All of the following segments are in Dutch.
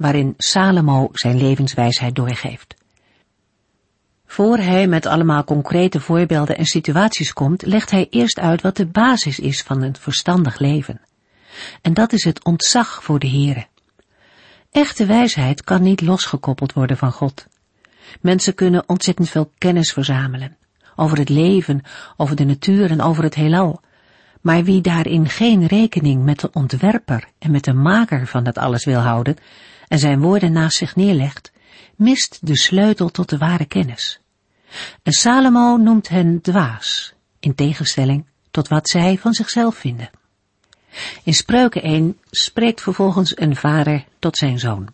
waarin Salomo zijn levenswijsheid doorgeeft. Voor hij met allemaal concrete voorbeelden en situaties komt, legt hij eerst uit wat de basis is van een verstandig leven. En dat is het ontzag voor de Here. Echte wijsheid kan niet losgekoppeld worden van God. Mensen kunnen ontzettend veel kennis verzamelen. Over het leven, over de natuur en over het heelal. Maar wie daarin geen rekening met de ontwerper en met de maker van dat alles wil houden en zijn woorden naast zich neerlegt, mist de sleutel tot de ware kennis. En Salomo noemt hen dwaas, in tegenstelling tot wat zij van zichzelf vinden. In Spreuken 1 spreekt vervolgens een vader tot zijn zoon.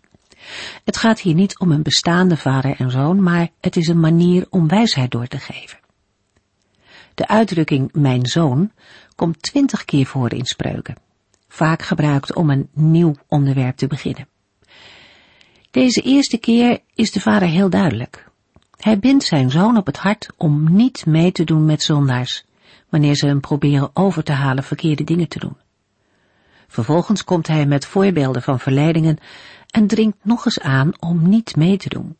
Het gaat hier niet om een bestaande vader en zoon, maar het is een manier om wijsheid door te geven. De uitdrukking mijn zoon komt twintig keer voor in spreuken, vaak gebruikt om een nieuw onderwerp te beginnen. Deze eerste keer is de vader heel duidelijk. Hij bindt zijn zoon op het hart om niet mee te doen met zondaars, wanneer ze hem proberen over te halen verkeerde dingen te doen. Vervolgens komt hij met voorbeelden van verleidingen en dringt nog eens aan om niet mee te doen.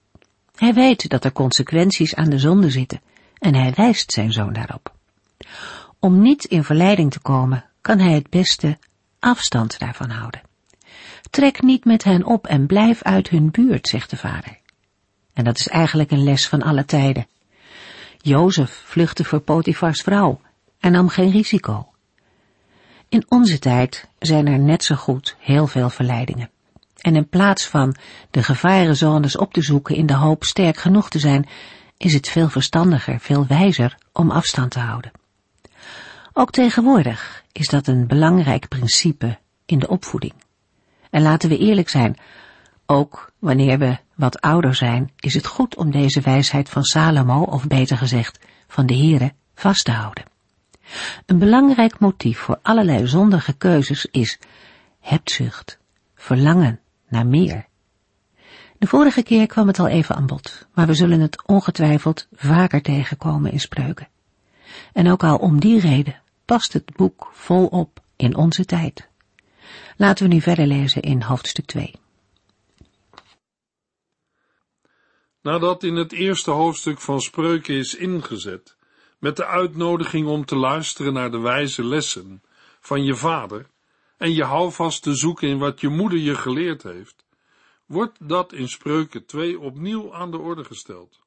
Hij weet dat er consequenties aan de zonde zitten en hij wijst zijn zoon daarop. Om niet in verleiding te komen, kan hij het beste afstand daarvan houden. Trek niet met hen op en blijf uit hun buurt, zegt de vader. En dat is eigenlijk een les van alle tijden. Jozef vluchtte voor Potifars vrouw en nam geen risico. In onze tijd zijn er net zo goed heel veel verleidingen. En in plaats van de gevarenzones op te zoeken in de hoop sterk genoeg te zijn, is het veel verstandiger, veel wijzer om afstand te houden. Ook tegenwoordig is dat een belangrijk principe in de opvoeding. En laten we eerlijk zijn, ook wanneer we wat ouder zijn, is het goed om deze wijsheid van Salomo, of beter gezegd, van de Here, vast te houden. Een belangrijk motief voor allerlei zondige keuzes is hebzucht, verlangen naar meer. De vorige keer kwam het al even aan bod, maar we zullen het ongetwijfeld vaker tegenkomen in spreuken. En ook al om die reden past het boek volop in onze tijd. Laten we nu verder lezen in hoofdstuk 2. Nadat in het eerste hoofdstuk van Spreuken is ingezet, met de uitnodiging om te luisteren naar de wijze lessen van je vader en je houvast te zoeken in wat je moeder je geleerd heeft, wordt dat in Spreuken 2 opnieuw aan de orde gesteld.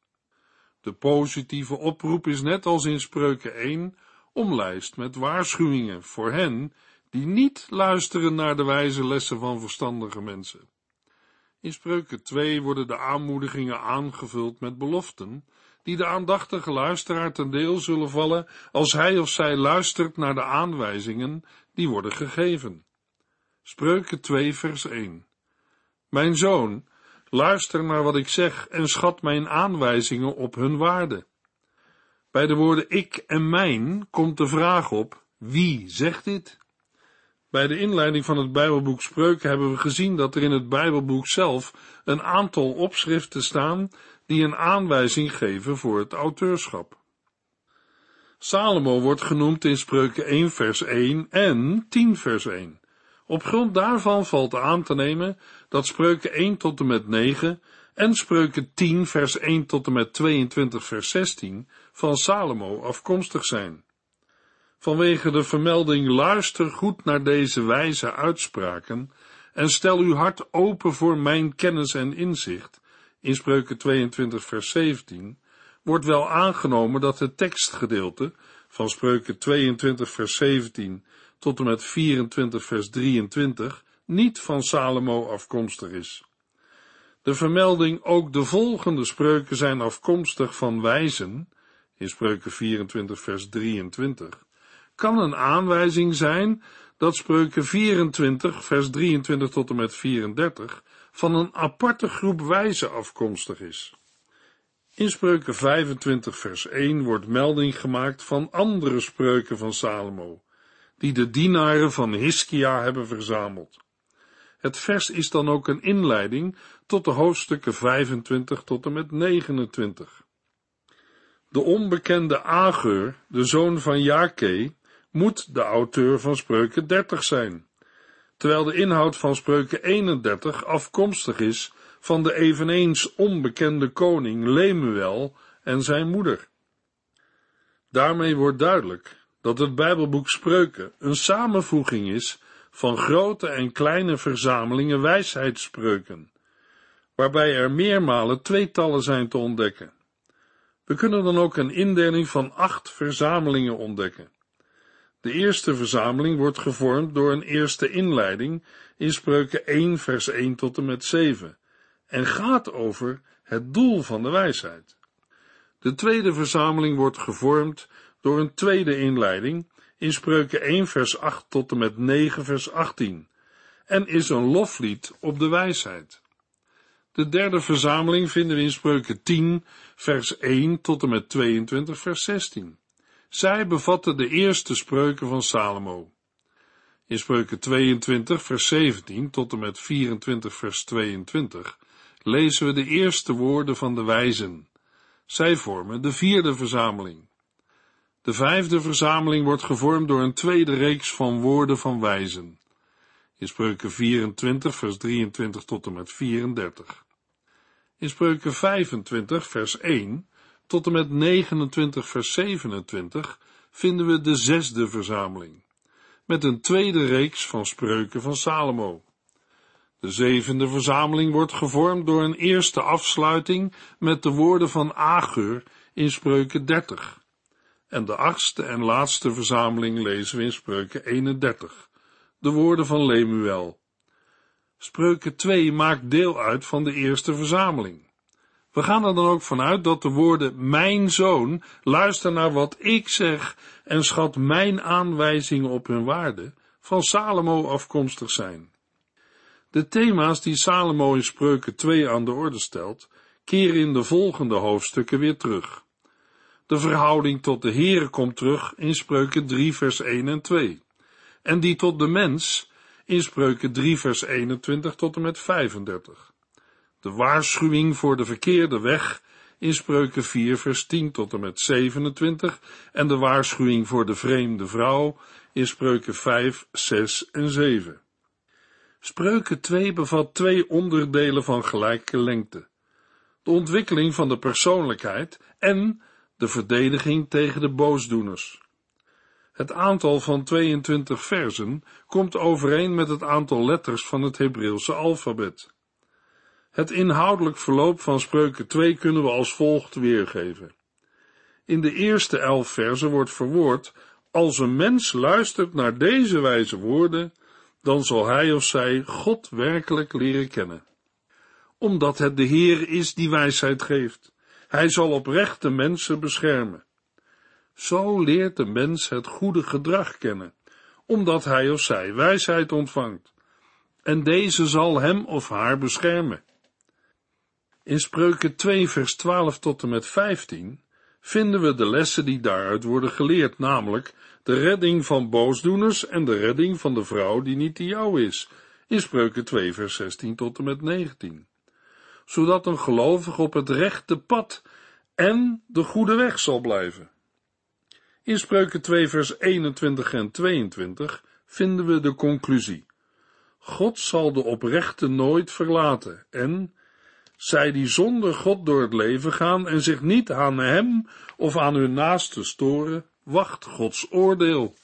De positieve oproep is net als in Spreuken 1 omlijst met waarschuwingen voor hen die niet luisteren naar de wijze lessen van verstandige mensen. In Spreuken 2 worden de aanmoedigingen aangevuld met beloften, die de aandachtige luisteraar ten deel zullen vallen als hij of zij luistert naar de aanwijzingen die worden gegeven. Spreuken 2 vers 1 Mijn zoon, luister naar wat ik zeg en schat mijn aanwijzingen op hun waarde. Bij de woorden ik en mijn komt de vraag op, wie zegt dit? Bij de inleiding van het Bijbelboek Spreuken hebben we gezien dat er in het Bijbelboek zelf een aantal opschriften staan die een aanwijzing geven voor het auteurschap. Salomo wordt genoemd in Spreuken 1 vers 1 en 10 vers 1. Op grond daarvan valt aan te nemen dat Spreuken 1 tot en met 9 en Spreuken 10 vers 1 tot en met 22 vers 16 van Salomo afkomstig zijn. Vanwege de vermelding luister goed naar deze wijze uitspraken en stel uw hart open voor mijn kennis en inzicht, in Spreuken 22 vers 17, wordt wel aangenomen dat het tekstgedeelte van Spreuken 22 vers 17 tot en met 24 vers 23 niet van Salomo afkomstig is. De vermelding ook de volgende spreuken zijn afkomstig van wijzen, in spreuken 24 vers 23, kan een aanwijzing zijn dat spreuken 24, vers 23 tot en met 34 van een aparte groep wijzen afkomstig is. In spreuken 25, vers 1 wordt melding gemaakt van andere spreuken van Salomo, die de dienaren van Hiskia hebben verzameld. Het vers is dan ook een inleiding tot de hoofdstukken 25 tot en met 29. De onbekende Ageur, de zoon van Jake, moet de auteur van Spreuken 30 zijn, terwijl de inhoud van Spreuken 31 afkomstig is van de eveneens onbekende koning Lemuel en zijn moeder. Daarmee wordt duidelijk dat het Bijbelboek Spreuken een samenvoeging is van grote en kleine verzamelingen wijsheidsspreuken, waarbij er meermalen tweetallen zijn te ontdekken. We kunnen dan ook een indeling van acht verzamelingen ontdekken. De eerste verzameling wordt gevormd door een eerste inleiding in Spreuken 1 vers 1 tot en met 7 en gaat over het doel van de wijsheid. De tweede verzameling wordt gevormd door een tweede inleiding in Spreuken 1 vers 8 tot en met 9 vers 18 en is een loflied op de wijsheid. De derde verzameling vinden we in Spreuken 10 vers 1 tot en met 22 vers 16. Zij bevatten de eerste spreuken van Salomo. In Spreuken 22 vers 17 tot en met 24 vers 22 lezen we de eerste woorden van de wijzen. Zij vormen de vierde verzameling. De vijfde verzameling wordt gevormd door een tweede reeks van woorden van wijzen. In Spreuken 24, vers 23 tot en met 34. In Spreuken 25, vers 1 tot en met 29, vers 27 vinden we de zesde verzameling, met een tweede reeks van spreuken van Salomo. De zevende verzameling wordt gevormd door een eerste afsluiting met de woorden van Ageur in spreuken 30 en de achtste en laatste verzameling lezen we in Spreuken 31, de woorden van Lemuel. Spreuken 2 maakt deel uit van de eerste verzameling. We gaan er dan ook vanuit dat de woorden mijn zoon, luister naar wat ik zeg en schat mijn aanwijzingen op hun waarde, van Salomo afkomstig zijn. De thema's die Salomo in Spreuken 2 aan de orde stelt, keren in de volgende hoofdstukken weer terug. De verhouding tot de Heere komt terug in Spreuken 3 vers 1 en 2. En die tot de mens in Spreuken 3 vers 21 tot en met 35. De waarschuwing voor de verkeerde weg in Spreuken 4 vers 10 tot en met 27 en de waarschuwing voor de vreemde vrouw in Spreuken 5, 6 en 7. Spreuken 2 bevat twee onderdelen van gelijke lengte. De ontwikkeling van de persoonlijkheid en de verdediging tegen de boosdoeners. Het aantal van 22 versen komt overeen met het aantal letters van het Hebreeuwse alfabet. Het inhoudelijk verloop van spreuken 2 kunnen we als volgt weergeven. In de eerste elf versen wordt verwoord, als een mens luistert naar deze wijze woorden, dan zal hij of zij God werkelijk leren kennen. Omdat het de Heer is die wijsheid geeft. Hij zal oprechte mensen beschermen. Zo leert de mens het goede gedrag kennen, omdat hij of zij wijsheid ontvangt. En deze zal hem of haar beschermen. In Spreuken 2 vers 12 tot en met 15 vinden we de lessen die daaruit worden geleerd, namelijk de redding van boosdoeners en de redding van de vrouw die niet die jou is, in Spreuken 2 vers 16 tot en met 19 zodat een gelovige op het rechte pad en de goede weg zal blijven. In Spreuken 2 vers 21 en 22 vinden we de conclusie. God zal de oprechte nooit verlaten en zij die zonder God door het leven gaan en zich niet aan hem of aan hun naaste storen, wacht Gods oordeel.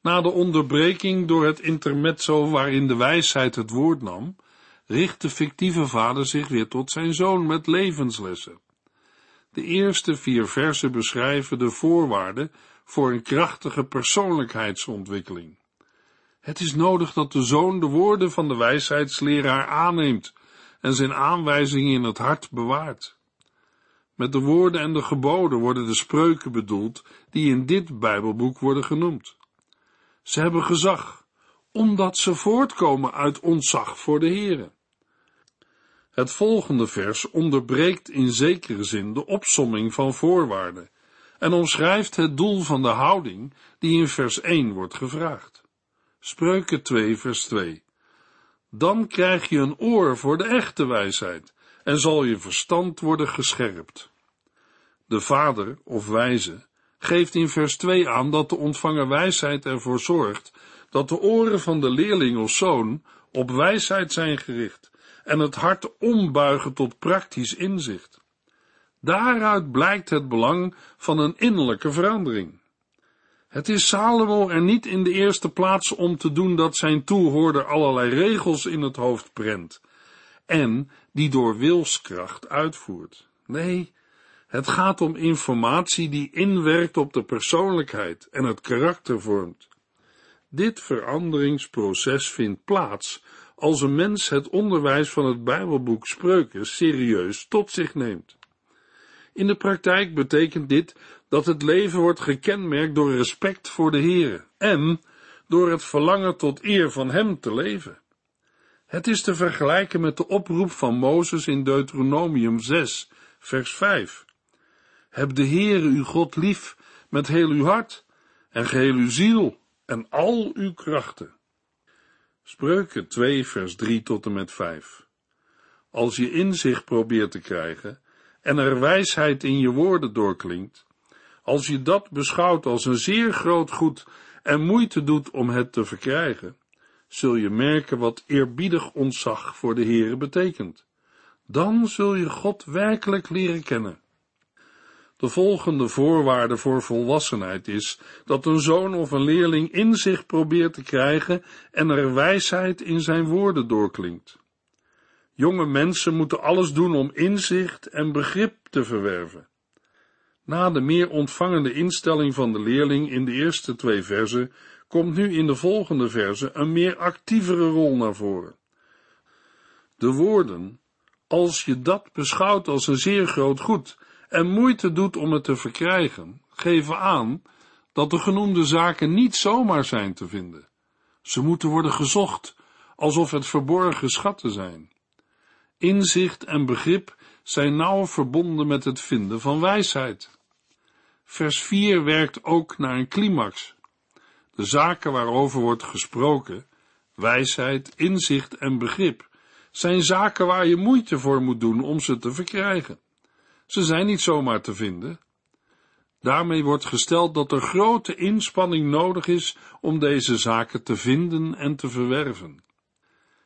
Na de onderbreking door het intermezzo waarin de wijsheid het woord nam, richt de fictieve vader zich weer tot zijn zoon met levenslessen. De eerste vier versen beschrijven de voorwaarden voor een krachtige persoonlijkheidsontwikkeling. Het is nodig dat de zoon de woorden van de wijsheidsleraar aanneemt en zijn aanwijzingen in het hart bewaart. Met de woorden en de geboden worden de spreuken bedoeld die in dit Bijbelboek worden genoemd. Ze hebben gezag, omdat ze voortkomen uit ontzag voor de Heere. Het volgende vers onderbreekt in zekere zin de opsomming van voorwaarden en omschrijft het doel van de houding die in vers 1 wordt gevraagd. Spreuken 2 vers 2 Dan krijg je een oor voor de echte wijsheid en zal je verstand worden gescherpt. De vader of wijze geeft in vers 2 aan dat de ontvangen wijsheid ervoor zorgt dat de oren van de leerling of zoon op wijsheid zijn gericht en het hart ombuigen tot praktisch inzicht. Daaruit blijkt het belang van een innerlijke verandering. Het is Salomo er niet in de eerste plaats om te doen dat zijn toehoorder allerlei regels in het hoofd prent en die door wilskracht uitvoert. Nee, het gaat om informatie die inwerkt op de persoonlijkheid en het karakter vormt. Dit veranderingsproces vindt plaats als een mens het onderwijs van het Bijbelboek Spreuken serieus tot zich neemt. In de praktijk betekent dit dat het leven wordt gekenmerkt door respect voor de Heer en door het verlangen tot eer van Hem te leven. Het is te vergelijken met de oproep van Mozes in Deuteronomium 6, vers 5. Heb de Heere uw God lief met heel uw hart en geheel uw ziel en al uw krachten. Spreuken 2 vers 3 tot en met 5. Als je inzicht probeert te krijgen en er wijsheid in je woorden doorklinkt, als je dat beschouwt als een zeer groot goed en moeite doet om het te verkrijgen, zul je merken wat eerbiedig ontzag voor de Heere betekent. Dan zul je God werkelijk leren kennen. De volgende voorwaarde voor volwassenheid is dat een zoon of een leerling inzicht probeert te krijgen en er wijsheid in zijn woorden doorklinkt. Jonge mensen moeten alles doen om inzicht en begrip te verwerven. Na de meer ontvangende instelling van de leerling in de eerste twee verzen komt nu in de volgende verzen een meer actievere rol naar voren. De woorden, als je dat beschouwt als een zeer groot goed en moeite doet om het te verkrijgen, geven aan dat de genoemde zaken niet zomaar zijn te vinden. Ze moeten worden gezocht, alsof het verborgen schatten zijn. Inzicht en begrip zijn nauw verbonden met het vinden van wijsheid. Vers 4 werkt ook naar een climax. De zaken waarover wordt gesproken, wijsheid, inzicht en begrip, zijn zaken waar je moeite voor moet doen om ze te verkrijgen. Ze zijn niet zomaar te vinden. Daarmee wordt gesteld dat er grote inspanning nodig is om deze zaken te vinden en te verwerven.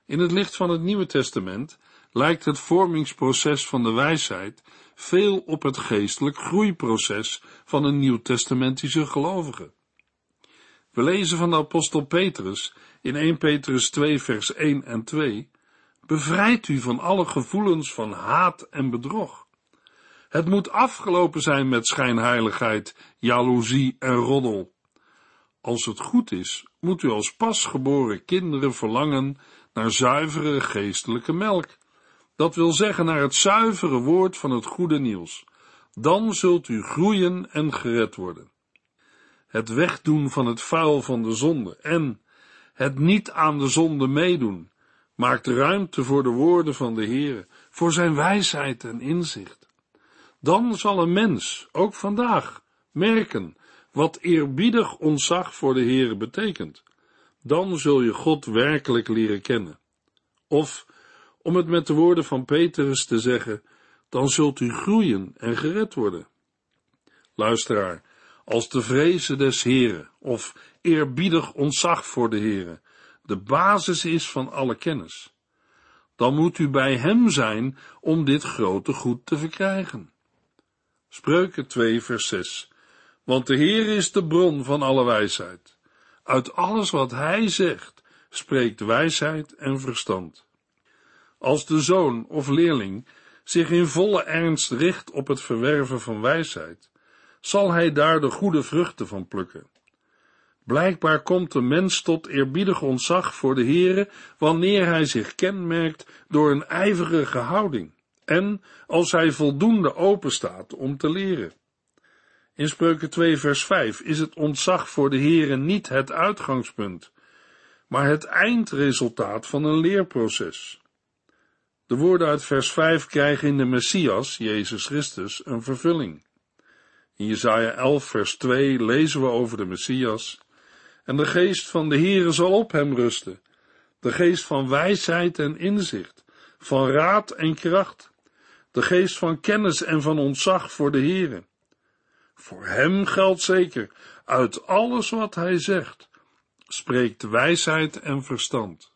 In het licht van het Nieuwe Testament lijkt het vormingsproces van de wijsheid veel op het geestelijk groeiproces van een nieuwtestamentische gelovige. We lezen van de apostel Petrus in 1 Petrus 2 vers 1 en 2, bevrijd u van alle gevoelens van haat en bedrog. Het moet afgelopen zijn met schijnheiligheid, jaloezie en roddel. Als het goed is, moet u als pasgeboren kinderen verlangen naar zuivere geestelijke melk. Dat wil zeggen naar het zuivere woord van het goede nieuws. Dan zult u groeien en gered worden. Het wegdoen van het vuil van de zonde en het niet aan de zonde meedoen maakt ruimte voor de woorden van de Heere, voor zijn wijsheid en inzicht. Dan zal een mens, ook vandaag, merken wat eerbiedig ontzag voor de Heere betekent. Dan zul je God werkelijk leren kennen. Of, om het met de woorden van Petrus te zeggen, dan zult u groeien en gered worden. Luisteraar, als de vrezen des Heren of eerbiedig ontzag voor de Heren de basis is van alle kennis, dan moet u bij Hem zijn om dit grote goed te verkrijgen. Spreuken 2 vers 6 Want de Heer is de bron van alle wijsheid. Uit alles wat Hij zegt, spreekt wijsheid en verstand. Als de zoon of leerling zich in volle ernst richt op het verwerven van wijsheid, zal hij daar de goede vruchten van plukken. Blijkbaar komt de mens tot eerbiedig ontzag voor de Heere wanneer hij zich kenmerkt door een ijverige houding en als hij voldoende open staat om te leren. In Spreuken 2 vers 5 is het ontzag voor de Heere niet het uitgangspunt, maar het eindresultaat van een leerproces. De woorden uit vers 5 krijgen in de Messias, Jezus Christus, een vervulling. In Jesaja 11 vers 2 lezen we over de Messias, en de geest van de Heere zal op hem rusten, de geest van wijsheid en inzicht, van raad en kracht, de geest van kennis en van ontzag voor de Heere. Voor hem geldt zeker, uit alles wat hij zegt, spreekt wijsheid en verstand.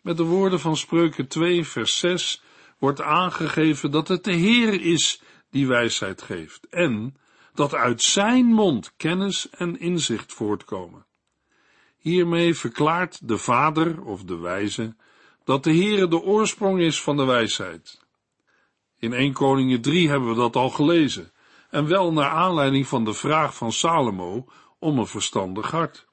Met de woorden van Spreuken 2 vers 6 wordt aangegeven dat het de Heer is die wijsheid geeft en dat uit zijn mond kennis en inzicht voortkomen. Hiermee verklaart de vader of de wijze dat de Heere de oorsprong is van de wijsheid. In 1 Koningen 3 hebben we dat al gelezen, en wel naar aanleiding van de vraag van Salomo om een verstandig hart.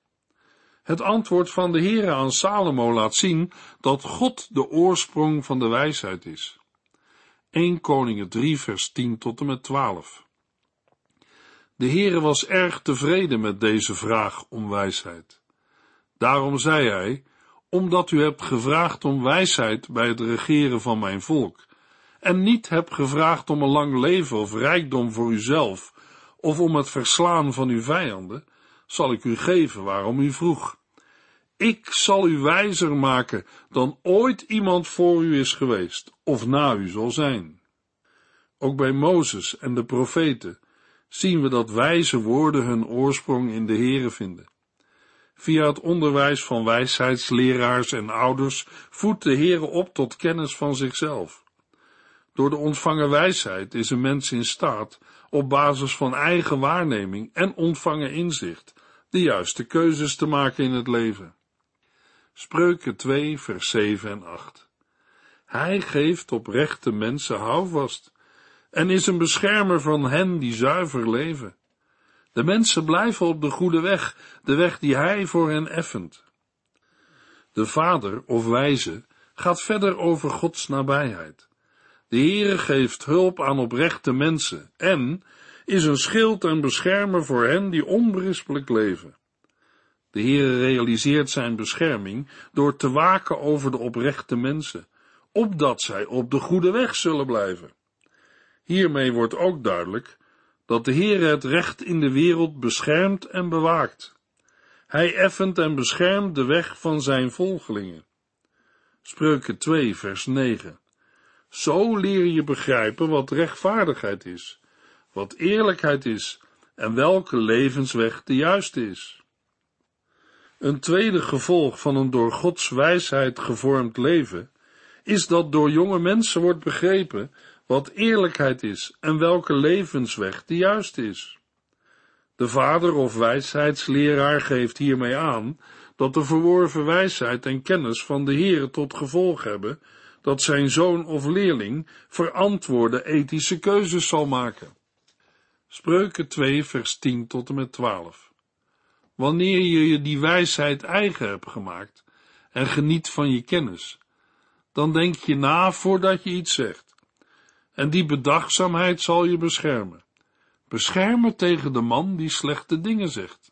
Het antwoord van de Heere aan Salomo laat zien dat God de oorsprong van de wijsheid is. 1 Koningen 3 vers 10 tot en met 12. De Heere was erg tevreden met deze vraag om wijsheid. Daarom zei hij, omdat u hebt gevraagd om wijsheid bij het regeren van mijn volk, en niet hebt gevraagd om een lang leven of rijkdom voor uzelf, of om het verslaan van uw vijanden, zal ik u geven waarom u vroeg. Ik zal u wijzer maken dan ooit iemand voor u is geweest, of na u zal zijn. Ook bij Mozes en de profeten zien we dat wijze woorden hun oorsprong in de Here vinden. Via het onderwijs van wijsheidsleraars en ouders voedt de Heere op tot kennis van zichzelf. Door de ontvangen wijsheid is een mens in staat, op basis van eigen waarneming en ontvangen inzicht, de juiste keuzes te maken in het leven. Spreuken 2, vers 7 en 8. Hij geeft oprechte mensen houvast en is een beschermer van hen die zuiver leven. De mensen blijven op de goede weg, de weg die hij voor hen effent. De vader of wijze gaat verder over Gods nabijheid. De Heere geeft hulp aan oprechte mensen en is een schild en beschermer voor hen die onberispelijk leven. De Heere realiseert zijn bescherming door te waken over de oprechte mensen, opdat zij op de goede weg zullen blijven. Hiermee wordt ook duidelijk dat de Heere het recht in de wereld beschermt en bewaakt. Hij effent en beschermt de weg van zijn volgelingen. Spreuken 2 vers 9 Zo leer je begrijpen wat rechtvaardigheid is, wat eerlijkheid is en welke levensweg de juiste is. Een tweede gevolg van een door Gods wijsheid gevormd leven is dat door jonge mensen wordt begrepen wat eerlijkheid is en welke levensweg de juiste is. De vader of wijsheidsleraar geeft hiermee aan dat de verworven wijsheid en kennis van de Heere tot gevolg hebben dat zijn zoon of leerling verantwoorde ethische keuzes zal maken. Spreuken 2 vers 10 tot en met 12 Wanneer je je die wijsheid eigen hebt gemaakt en geniet van je kennis, dan denk je na voordat je iets zegt. En die bedachtzaamheid zal je beschermen. Beschermen tegen de man die slechte dingen zegt.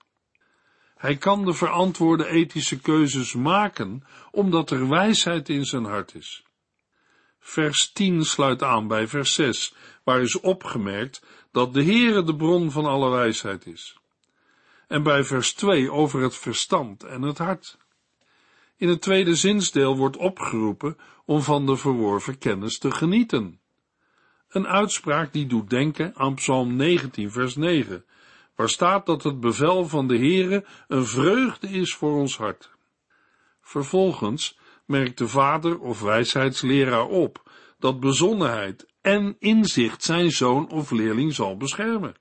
Hij kan de verantwoorde ethische keuzes maken, omdat er wijsheid in zijn hart is. Vers 10 sluit aan bij vers 6, waar is opgemerkt dat de Heere de bron van alle wijsheid is en bij vers 2 over het verstand en het hart. In het tweede zinsdeel wordt opgeroepen om van de verworven kennis te genieten. Een uitspraak die doet denken aan Psalm 19 vers 9, waar staat dat het bevel van de Heere een vreugde is voor ons hart. Vervolgens merkt de vader of wijsheidsleraar op dat bezonnenheid en inzicht zijn zoon of leerling zal beschermen.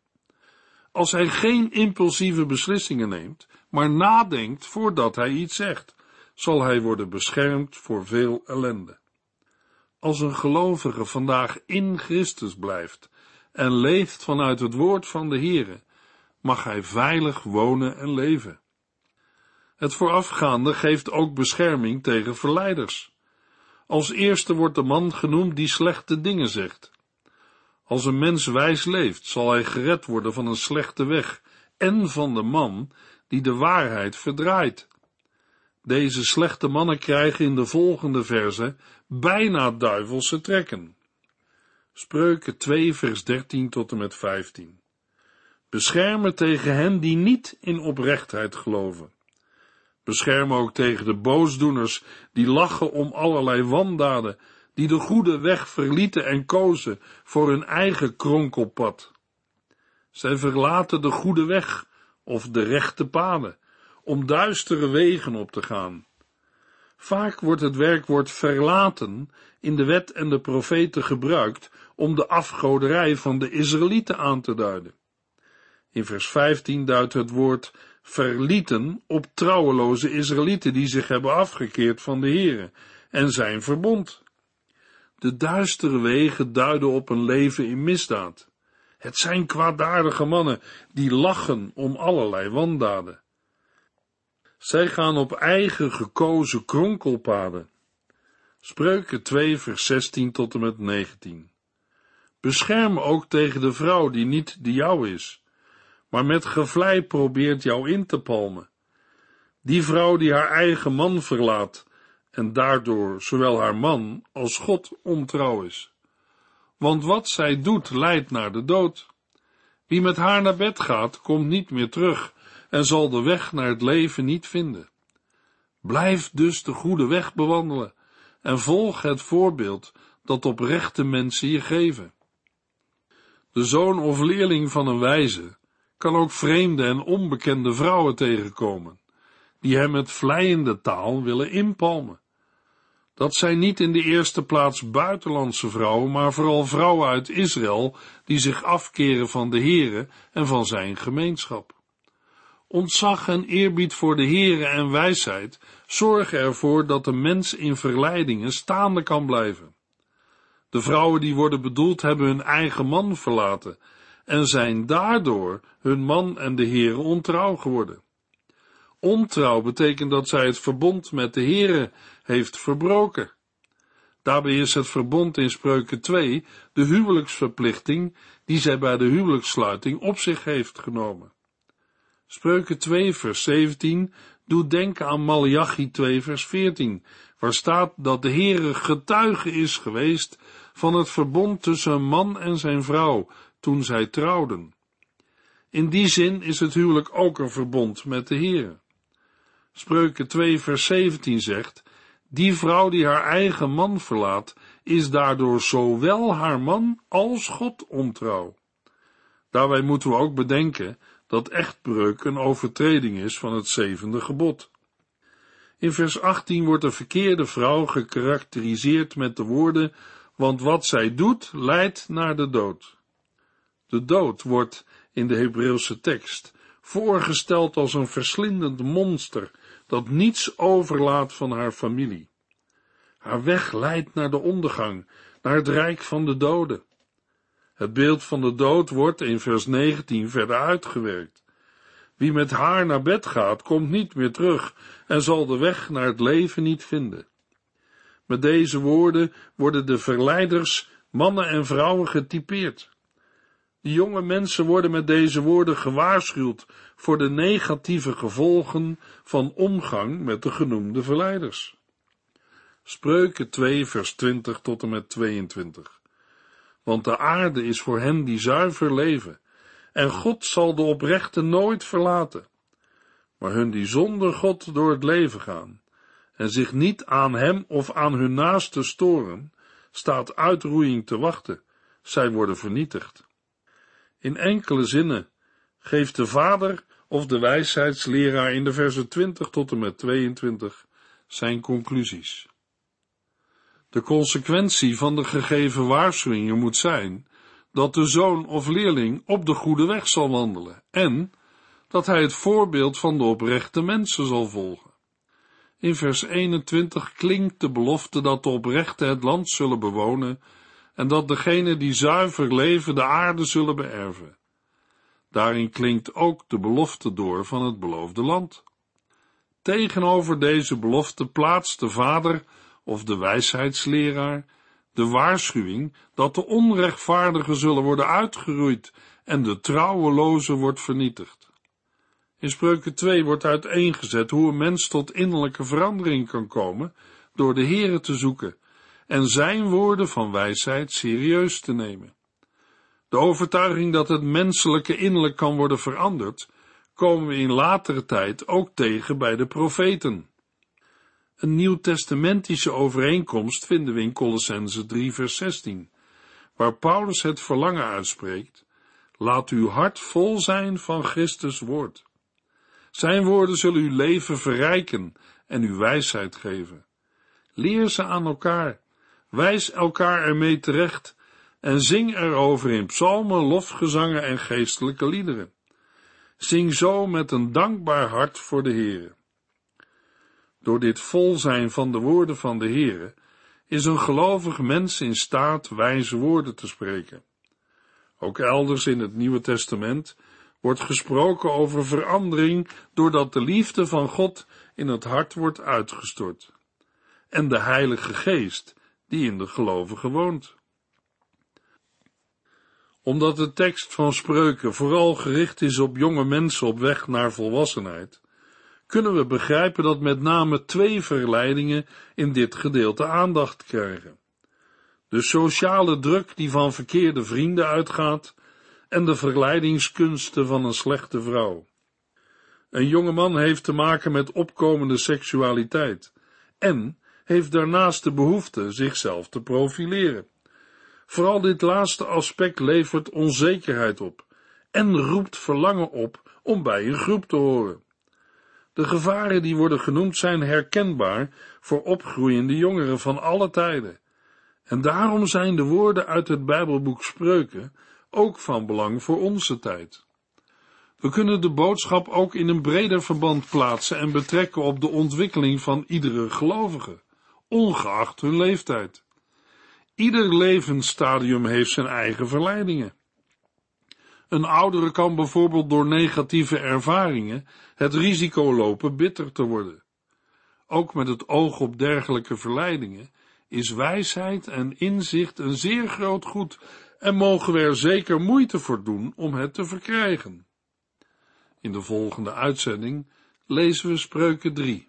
Als hij geen impulsieve beslissingen neemt, maar nadenkt voordat hij iets zegt, zal hij worden beschermd voor veel ellende. Als een gelovige vandaag in Christus blijft en leeft vanuit het woord van de Heere, mag hij veilig wonen en leven. Het voorafgaande geeft ook bescherming tegen verleiders. Als eerste wordt de man genoemd die slechte dingen zegt. Als een mens wijs leeft, zal hij gered worden van een slechte weg en van de man die de waarheid verdraait. Deze slechte mannen krijgen in de volgende verse bijna duivelse trekken. Spreuken 2 vers 13 tot en met 15. Beschermen tegen hen die niet in oprechtheid geloven. Bescherm ook tegen de boosdoeners die lachen om allerlei wandaden, die de goede weg verlieten en kozen voor hun eigen kronkelpad. Zij verlaten de goede weg of de rechte paden om duistere wegen op te gaan. Vaak wordt het werkwoord verlaten in de wet en de profeten gebruikt om de afgoderij van de Israëlieten aan te duiden. In vers 15 duidt het woord verlieten op trouweloze Israëlieten die zich hebben afgekeerd van de Here en zijn verbond. De duistere wegen duiden op een leven in misdaad. Het zijn kwaadaardige mannen die lachen om allerlei wandaden. Zij gaan op eigen gekozen kronkelpaden. Spreuken 2 vers 16 tot en met 19. Bescherm ook tegen de vrouw die niet de jou is, maar met gevlei probeert jou in te palmen. Die vrouw die haar eigen man verlaat en daardoor zowel haar man als God ontrouw is. Want wat zij doet leidt naar de dood. Wie met haar naar bed gaat, komt niet meer terug en zal de weg naar het leven niet vinden. Blijf dus de goede weg bewandelen en volg het voorbeeld dat oprechte mensen je geven. De zoon of leerling van een wijze kan ook vreemde en onbekende vrouwen tegenkomen, die hem met vleiende taal willen inpalmen. Dat zijn niet in de eerste plaats buitenlandse vrouwen, maar vooral vrouwen uit Israël die zich afkeren van de Here en van zijn gemeenschap. Ontzag en eerbied voor de Here en wijsheid zorgen ervoor dat de mens in verleidingen staande kan blijven. De vrouwen die worden bedoeld hebben hun eigen man verlaten en zijn daardoor hun man en de Heere ontrouw geworden. Ontrouw betekent dat zij het verbond met de Heere heeft verbroken. Daarbij is het verbond in Spreuken 2 de huwelijksverplichting die zij bij de huwelijkssluiting op zich heeft genomen. Spreuken 2 vers 17 doet denken aan Malachi 2 vers 14, waar staat dat de Heere getuige is geweest van het verbond tussen een man en zijn vrouw toen zij trouwden. In die zin is het huwelijk ook een verbond met de Heere. Spreuken 2 vers 17 zegt, die vrouw die haar eigen man verlaat, is daardoor zowel haar man als God ontrouw. Daarbij moeten we ook bedenken dat echtbreuk een overtreding is van het zevende gebod. In vers 18 wordt de verkeerde vrouw gekarakteriseerd met de woorden, want wat zij doet, leidt naar de dood. De dood wordt in de Hebreeuwse tekst voorgesteld als een verslindend monster dat niets overlaat van haar familie. Haar weg leidt naar de ondergang, naar het rijk van de doden. Het beeld van de dood wordt in vers 19 verder uitgewerkt. Wie met haar naar bed gaat, komt niet meer terug en zal de weg naar het leven niet vinden. Met deze woorden worden de verleiders, mannen en vrouwen getypeerd. De jonge mensen worden met deze woorden gewaarschuwd voor de negatieve gevolgen van omgang met de genoemde verleiders. Spreuken 2 vers 20 tot en met 22 want de aarde is voor hen die zuiver leven, en God zal de oprechte nooit verlaten. Maar hun die zonder God door het leven gaan, en zich niet aan hem of aan hun naaste storen, staat uitroeiing te wachten, zij worden vernietigd. In enkele zinnen geeft de vader of de wijsheidsleraar in de versen 20 tot en met 22 zijn conclusies. De consequentie van de gegeven waarschuwingen moet zijn dat de zoon of leerling op de goede weg zal wandelen en dat hij het voorbeeld van de oprechte mensen zal volgen. In vers 21 klinkt de belofte dat de oprechten het land zullen bewonen en dat degenen die zuiver leven de aarde zullen beërven. Daarin klinkt ook de belofte door van het beloofde land. Tegenover deze belofte plaatst de vader of de wijsheidsleraar de waarschuwing dat de onrechtvaardigen zullen worden uitgeroeid en de trouweloze wordt vernietigd. In Spreuken 2 wordt uiteengezet hoe een mens tot innerlijke verandering kan komen door de Here te zoeken en zijn woorden van wijsheid serieus te nemen. De overtuiging dat het menselijke innerlijk kan worden veranderd, komen we in latere tijd ook tegen bij de profeten. Een nieuwtestamentische overeenkomst vinden we in Colossense 3 vers 16, waar Paulus het verlangen uitspreekt, laat uw hart vol zijn van Christus woord. Zijn woorden zullen uw leven verrijken en uw wijsheid geven. Leer ze aan elkaar, wijs elkaar ermee terecht en zing erover in psalmen, lofgezangen en geestelijke liederen. Zing zo met een dankbaar hart voor de Heere. Door dit vol zijn van de woorden van de Heere is een gelovig mens in staat wijze woorden te spreken. Ook elders in het Nieuwe Testament wordt gesproken over verandering doordat de liefde van God in het hart wordt uitgestort en de Heilige Geest die in de gelovigen woont. Omdat de tekst van spreuken vooral gericht is op jonge mensen op weg naar volwassenheid, kunnen we begrijpen dat met name twee verleidingen in dit gedeelte aandacht krijgen. De sociale druk die van verkeerde vrienden uitgaat en de verleidingskunsten van een slechte vrouw. Een jonge man heeft te maken met opkomende seksualiteit en heeft daarnaast de behoefte zichzelf te profileren. Vooral dit laatste aspect levert onzekerheid op en roept verlangen op om bij een groep te horen. De gevaren die worden genoemd zijn herkenbaar voor opgroeiende jongeren van alle tijden. En daarom zijn de woorden uit het Bijbelboek Spreuken ook van belang voor onze tijd. We kunnen de boodschap ook in een breder verband plaatsen en betrekken op de ontwikkeling van iedere gelovige, ongeacht hun leeftijd. Ieder levensstadium heeft zijn eigen verleidingen. Een oudere kan bijvoorbeeld door negatieve ervaringen het risico lopen bitter te worden. Ook met het oog op dergelijke verleidingen is wijsheid en inzicht een zeer groot goed en mogen we er zeker moeite voor doen om het te verkrijgen. In de volgende uitzending lezen we Spreuken 3.